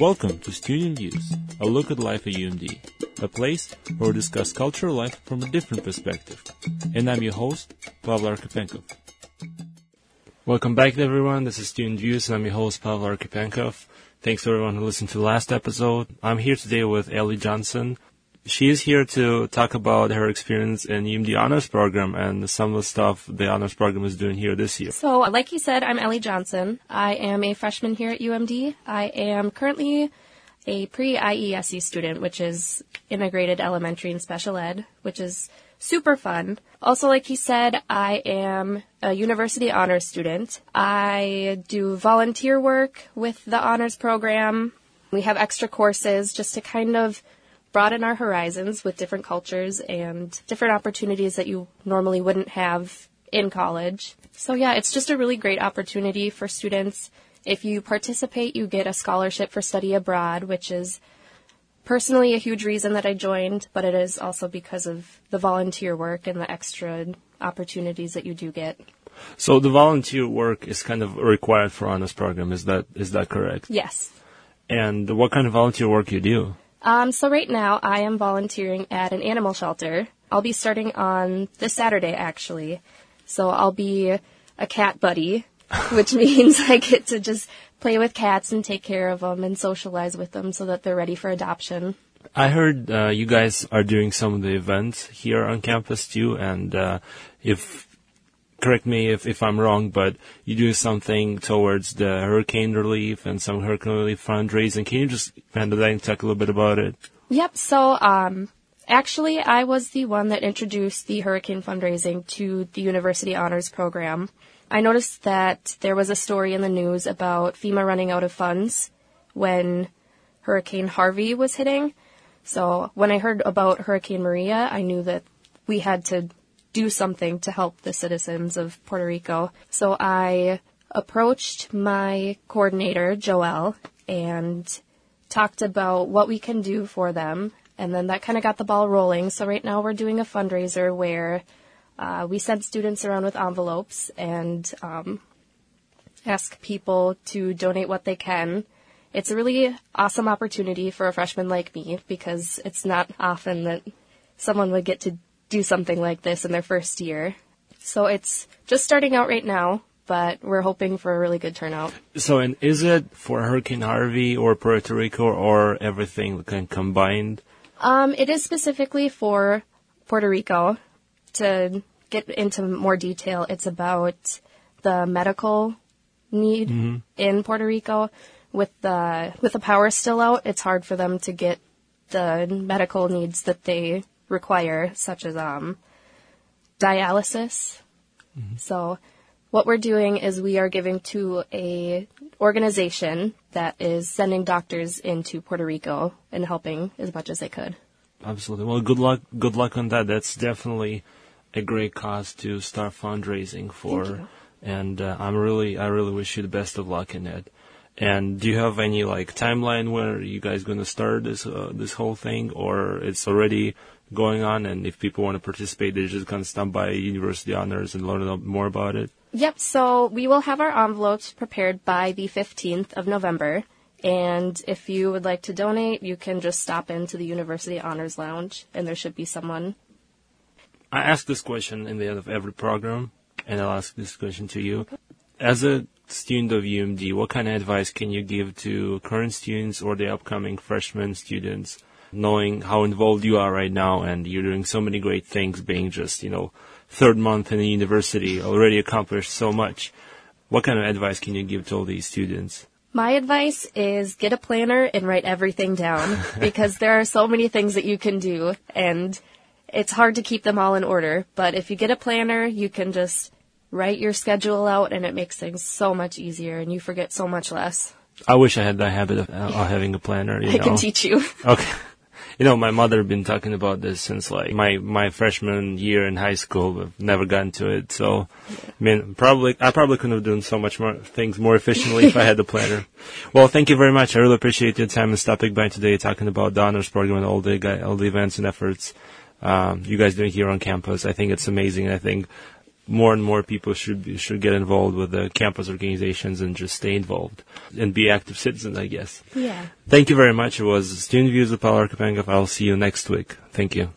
Welcome to Student Views, a look at life at UMD, a place where we discuss cultural life from a different perspective. And I'm your host, Pavel Arkipenkov. Welcome back, everyone. This is Student Views, and I'm your host, Pavel Arkipenkov. Thanks to everyone who listened to the last episode. I'm here today with Ellie Johnson, she is here to talk about her experience in UMD Honors Program and some of the stuff the Honors Program is doing here this year. So, like you said, I'm Ellie Johnson. I am a freshman here at UMD. I am currently a pre-IESE student, which is integrated elementary and special ed, which is super fun. Also, like he said, I am a university honors student. I do volunteer work with the honors program. We have extra courses just to kind of broaden our horizons with different cultures and different opportunities that you normally wouldn't have in college. So yeah, it's just a really great opportunity for students. If you participate, you get a scholarship for study abroad, which is personally a huge reason that I joined, but it is also because of the volunteer work and the extra opportunities that you do get. So the volunteer work is kind of required for honors program. Is that is that correct? Yes. And what kind of volunteer work you do? Um, so right now I am volunteering at an animal shelter. I'll be starting on this Saturday actually. So I'll be a cat buddy, which means I get to just play with cats and take care of them and socialize with them so that they're ready for adoption. I heard uh, you guys are doing some of the events here on campus too, and uh, if correct me if, if I'm wrong, but you do something towards the hurricane relief and some hurricane relief fundraising. Can you just handle that and talk a little bit about it? Yep. So, um, actually, I was the one that introduced the hurricane fundraising to the University Honors Program. I noticed that there was a story in the news about FEMA running out of funds when Hurricane Harvey was hitting. So when I heard about Hurricane Maria, I knew that we had to do something to help the citizens of Puerto Rico. So I approached my coordinator, Joelle, and talked about what we can do for them. And then that kind of got the ball rolling. So right now we're doing a fundraiser where uh, we send students around with envelopes and um, ask people to donate what they can. It's a really awesome opportunity for a freshman like me because it's not often that someone would get to do something like this in their first year. So it's just starting out right now, but we're hoping for a really good turnout. So, and is it for Hurricane Harvey or Puerto Rico or everything kind combined? Um, it is specifically for Puerto Rico. To get into more detail, it's about the medical need mm-hmm. in Puerto Rico. With the with the power still out, it's hard for them to get the medical needs that they require, such as um, dialysis. Mm-hmm. So, what we're doing is we are giving to a organization that is sending doctors into Puerto Rico and helping as much as they could. Absolutely. Well, good luck. Good luck on that. That's definitely a great cause to start fundraising for. And uh, I'm really, I really wish you the best of luck in it. And do you have any like timeline where you guys going to start this uh, this whole thing, or it's already going on, and if people want to participate, they're just going to stop by University Honors and learn more about it? Yep, so we will have our envelopes prepared by the 15th of November. And if you would like to donate, you can just stop into the University Honors Lounge, and there should be someone. I ask this question in the end of every program, and I'll ask this question to you. As a student of UMD, what kind of advice can you give to current students or the upcoming freshman students knowing how involved you are right now and you're doing so many great things being just, you know, third month in the university, already accomplished so much. What kind of advice can you give to all these students? My advice is get a planner and write everything down because there are so many things that you can do and it's hard to keep them all in order. But if you get a planner, you can just write your schedule out and it makes things so much easier and you forget so much less. I wish I had that habit of, uh, having a planner. I know? can teach you. Okay you know, my mother been talking about this since like my my freshman year in high school. I've never gotten to it, so I mean, probably I probably couldn't have done so much more things more efficiently if I had the planner. Well, thank you very much. I really appreciate your time and stopping by today, talking about the honors program and all the all the events and efforts um, you guys doing here on campus. I think it's amazing. I think more and more people should be, should get involved with the campus organizations and just stay involved and be active citizens, I guess. Yeah. Thank you very much. It was Student Views with Pavel Arkipenkov. I'll see you next week. Thank you.